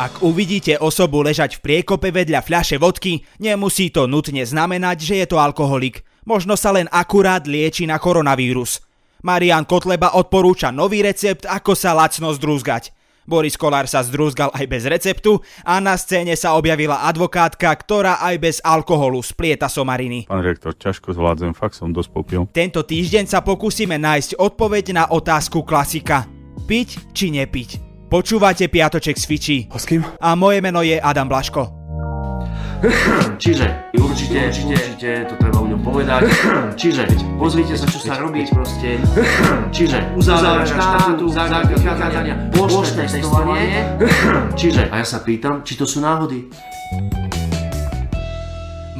Ak uvidíte osobu ležať v priekope vedľa fľaše vodky, nemusí to nutne znamenať, že je to alkoholik. Možno sa len akurát lieči na koronavírus. Marian Kotleba odporúča nový recept, ako sa lacno zdrúzgať. Boris Kolár sa zdrúzgal aj bez receptu a na scéne sa objavila advokátka, ktorá aj bez alkoholu splieta somariny. Pán rektor, ťažko zvládzem, fakt som dosť popil. Tento týždeň sa pokúsime nájsť odpoveď na otázku klasika. Piť či nepiť? Počúvate Piatoček s Fiči. S kým? A moje meno je Adam Blaško. Čiže, určite, určite, určite, to treba u ňom povedať. Čiže, pozrite sa, čo sa robí proste. Čiže, uzáver štátu, zákaz vychádzania, plošné testovanie. Čiže, a ja sa pýtam, či to sú náhody.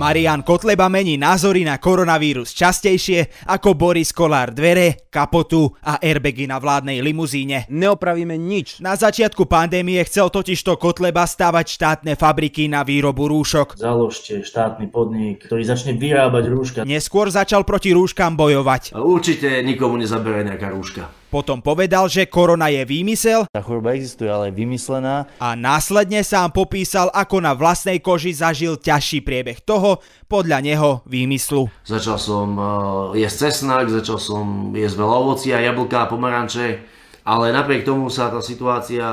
Marian Kotleba mení názory na koronavírus častejšie ako Boris Kolár dvere, kapotu a airbagy na vládnej limuzíne. Neopravíme nič. Na začiatku pandémie chcel totižto Kotleba stavať štátne fabriky na výrobu rúšok. Založte štátny podnik, ktorý začne vyrábať rúška. Neskôr začal proti rúškam bojovať. Určite nikomu nezabere nejaká rúška. Potom povedal, že korona je výmysel Tá choroba existuje, ale je vymyslená. a následne sám popísal, ako na vlastnej koži zažil ťažší priebeh toho, podľa neho výmyslu. Začal som uh, jesť cesnak, začal som jesť veľa ovocia, jablká, pomaranče, ale napriek tomu sa tá situácia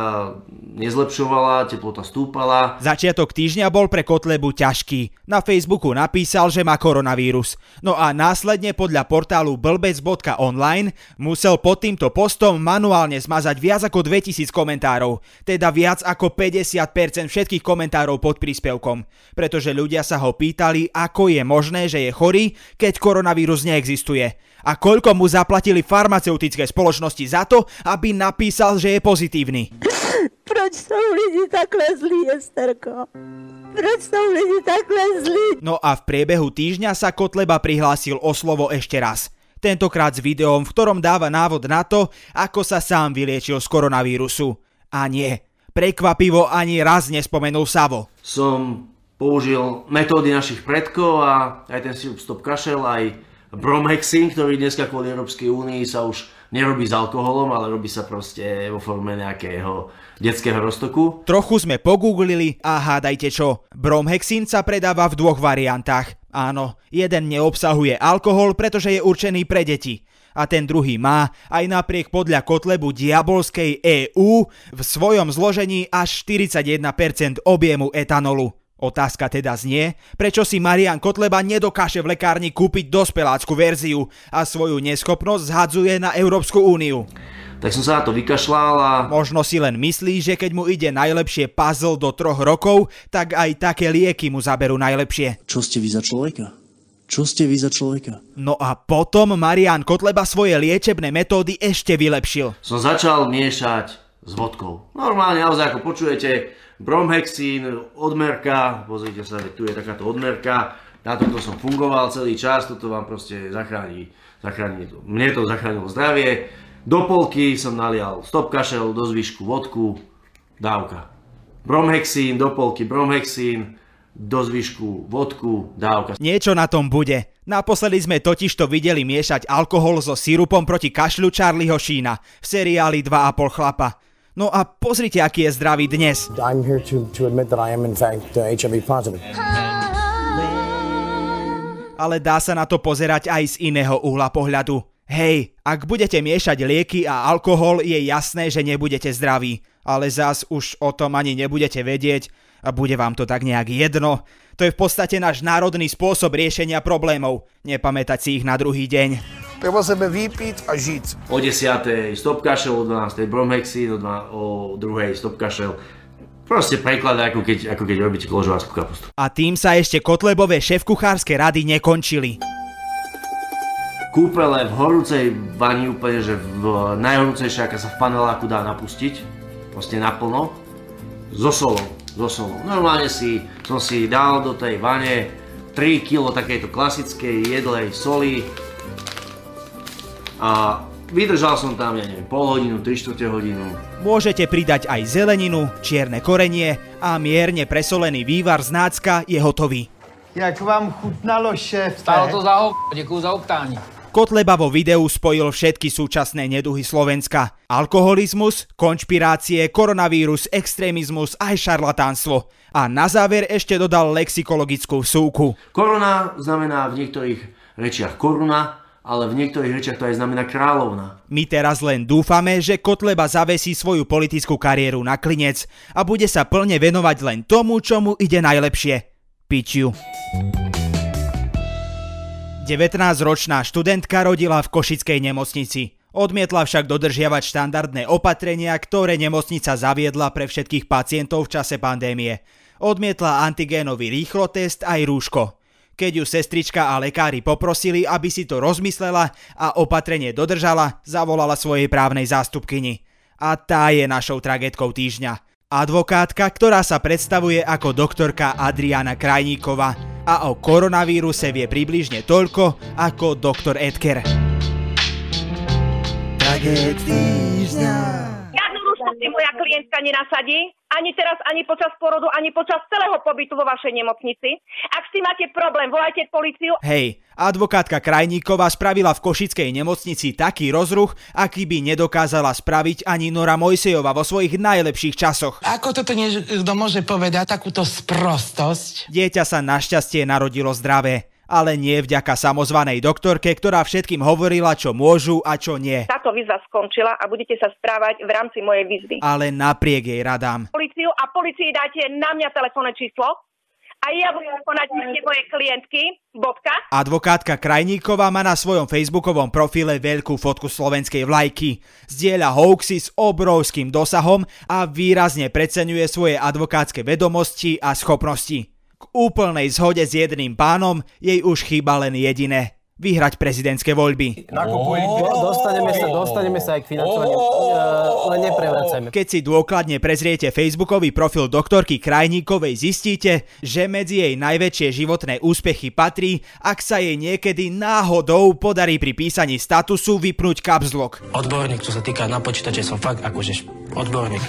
nezlepšovala, teplota stúpala. Začiatok týždňa bol pre Kotlebu ťažký. Na Facebooku napísal, že má koronavírus. No a následne podľa portálu blbec.online musel pod týmto postom manuálne zmazať viac ako 2000 komentárov. Teda viac ako 50% všetkých komentárov pod príspevkom. Pretože ľudia sa ho pýtali, ako je možné, že je chorý, keď koronavírus neexistuje. A koľko mu zaplatili farmaceutické spoločnosti za to, aby napísal, že je pozitívny. Proč jsou lidi takhle zlí, Esterko? Proč jsou lidi takhle zlí? No a v priebehu týždňa sa Kotleba prihlásil o slovo ešte raz. Tentokrát s videom, v ktorom dáva návod na to, ako sa sám vyliečil z koronavírusu. A nie, prekvapivo ani raz nespomenul Savo. Som použil metódy našich predkov a aj ten sirup stop kašel, aj bromhexin, ktorý dneska kvôli Európskej únii sa už nerobí s alkoholom, ale robí sa proste vo forme nejakého detského roztoku. Trochu sme pogooglili a hádajte čo. Bromhexin sa predáva v dvoch variantách. Áno, jeden neobsahuje alkohol, pretože je určený pre deti. A ten druhý má, aj napriek podľa Kotlebu diabolskej EU, v svojom zložení až 41% objemu etanolu. Otázka teda znie, prečo si Marian Kotleba nedokáže v lekárni kúpiť dospelácku verziu a svoju neschopnosť zhadzuje na Európsku úniu. Tak som sa na to vykašľal a Možno si len myslí, že keď mu ide najlepšie puzzle do troch rokov, tak aj také lieky mu zaberú najlepšie. Čo ste vy za človeka? Čo ste vy za človeka? No a potom Marian Kotleba svoje liečebné metódy ešte vylepšil. som začal miešať s vodkou. Normálne, naozaj ako počujete, bromhexín, odmerka, pozrite sa, tu je takáto odmerka, na tomto som fungoval celý čas, toto vám proste zachráni, zachráni to. Mne to zachránilo zdravie. Do polky som nalial stop kašel, do zvyšku vodku, dávka. Bromhexín, do polky bromhexín, do zvyšku vodku, dávka. Niečo na tom bude. Naposledy sme totižto videli miešať alkohol so sirupom proti kašľu Charlieho Sheena v seriáli 2,5 chlapa. No a pozrite, aký je zdravý dnes. I'm here to, to admit that I am in fact uh, HIV positive. Ale dá sa na to pozerať aj z iného uhla pohľadu. Hej, ak budete miešať lieky a alkohol, je jasné, že nebudete zdraví. Ale zas už o tom ani nebudete vedieť a bude vám to tak nejak jedno. To je v podstate náš národný spôsob riešenia problémov. Nepamätať si ich na druhý deň. Treba sebe vypiť a žiť. O 10. stop kašel, o 12. bromhexín, o, dva- o 2. stop kašel. Proste preklad, ako keď, ako keď robíte kložovárskú kapustu. A tým sa ešte Kotlebové šéf-kuchárske rady nekončili. Kúpele v horúcej vani úplne, že v najhorúcejšia, aká sa v paneláku dá napustiť, proste naplno, so solou, so solou. Normálne si, som si dal do tej vane 3 kg takejto klasickej jedlej soli a vydržal som tam, ja neviem, pol hodinu, 3 čtvrte hodinu. Môžete pridať aj zeleninu, čierne korenie a mierne presolený vývar z nácka je hotový. Jak vám chutnalo, šéf? Stálo to za ho, děkuju za oktání. Kotleba vo videu spojil všetky súčasné neduhy Slovenska. Alkoholizmus, konšpirácie, koronavírus, extrémizmus aj šarlatánstvo. A na záver ešte dodal lexikologickú súku. Korona znamená v niektorých rečiach koruna, ale v niektorých rečiach to aj znamená kráľovna. My teraz len dúfame, že Kotleba zavesí svoju politickú kariéru na klinec a bude sa plne venovať len tomu, čo mu ide najlepšie. Pičiu. 19-ročná študentka rodila v Košickej nemocnici. Odmietla však dodržiavať štandardné opatrenia, ktoré nemocnica zaviedla pre všetkých pacientov v čase pandémie. Odmietla antigénový rýchlotest aj rúško. Keď ju sestrička a lekári poprosili, aby si to rozmyslela a opatrenie dodržala, zavolala svojej právnej zástupkyni. A tá je našou tragédkou týždňa. Advokátka, ktorá sa predstavuje ako doktorka Adriana Krajníková a o koronavíruse vie približne toľko ako doktor Edker. Žiadnu rúšku si moja klientka nenasadí, ani teraz, ani počas porodu, ani počas celého pobytu vo vašej nemocnici. Ak si máte problém, volajte policiu. Hej, advokátka Krajníková spravila v Košickej nemocnici taký rozruch, aký by nedokázala spraviť ani Nora Mojsejova vo svojich najlepších časoch. Ako toto niekto môže povedať, takúto sprostosť? Dieťa sa našťastie narodilo zdravé ale nie vďaka samozvanej doktorke, ktorá všetkým hovorila, čo môžu a čo nie. Táto výzva skončila a budete sa správať v rámci mojej výzvy. Ale napriek jej radám. Policiu a policii dáte na mňa telefónne číslo a ja budem konať moje klientky. Bodka. Advokátka Krajníková má na svojom facebookovom profile veľkú fotku slovenskej vlajky. Zdieľa hoaxy s obrovským dosahom a výrazne preceňuje svoje advokátske vedomosti a schopnosti. K úplnej zhode s jedným pánom jej už chýba len jediné vyhrať prezidentské voľby. Dostaneme sa, dostaneme sa aj k financovaniu, len neprevracajme. Keď si dôkladne prezriete facebookový profil doktorky Krajníkovej, zistíte, že medzi jej najväčšie životné úspechy patrí, ak sa jej niekedy náhodou podarí pri písaní statusu vypnúť caps lock. Odborník, čo sa týka na počítače, som fakt akože odborník.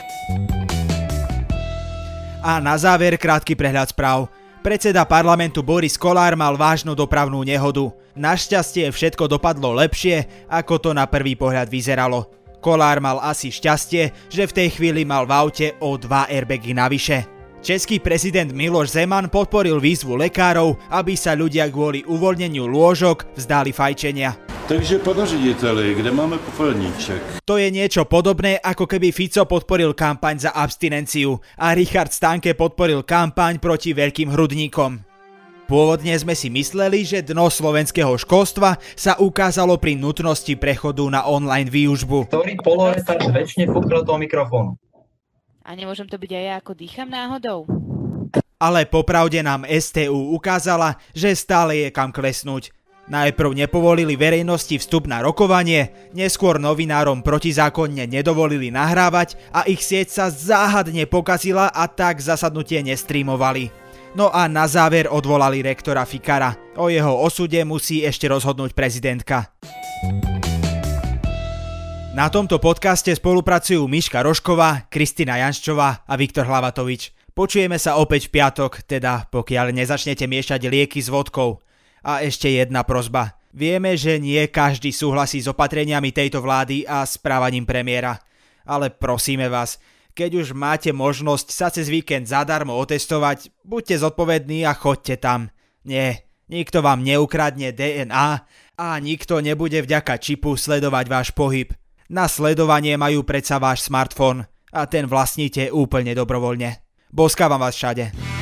A na záver krátky prehľad správ. Predseda parlamentu Boris Kolár mal vážnu dopravnú nehodu. Našťastie všetko dopadlo lepšie, ako to na prvý pohľad vyzeralo. Kolár mal asi šťastie, že v tej chvíli mal v aute o dva airbagy navyše. Český prezident Miloš Zeman podporil výzvu lekárov, aby sa ľudia kvôli uvoľneniu lôžok vzdali fajčenia. Takže pane řediteli, kde máme popelníček? To je niečo podobné, ako keby Fico podporil kampaň za abstinenciu a Richard Stanke podporil kampaň proti veľkým hrudníkom. Pôvodne sme si mysleli, že dno slovenského školstva sa ukázalo pri nutnosti prechodu na online výužbu. Ktorý poloretard väčšine fúknul toho mikrofónu? A nemôžem to byť aj ja, ako dýcham náhodou? Ale popravde nám STU ukázala, že stále je kam klesnúť. Najprv nepovolili verejnosti vstup na rokovanie, neskôr novinárom protizákonne nedovolili nahrávať a ich sieť sa záhadne pokazila a tak zasadnutie nestreamovali. No a na záver odvolali rektora Fikara. O jeho osude musí ešte rozhodnúť prezidentka. Na tomto podcaste spolupracujú Miška Rošková, Kristina Janščová a Viktor Hlavatovič. Počujeme sa opäť v piatok, teda pokiaľ nezačnete miešať lieky s vodkou. A ešte jedna prozba. Vieme, že nie každý súhlasí s opatreniami tejto vlády a správaním premiéra. Ale prosíme vás, keď už máte možnosť sa cez víkend zadarmo otestovať, buďte zodpovední a choďte tam. Nie, nikto vám neukradne DNA a nikto nebude vďaka čipu sledovať váš pohyb. Na sledovanie majú predsa váš smartfón a ten vlastníte úplne dobrovoľne. Boskávam vás všade.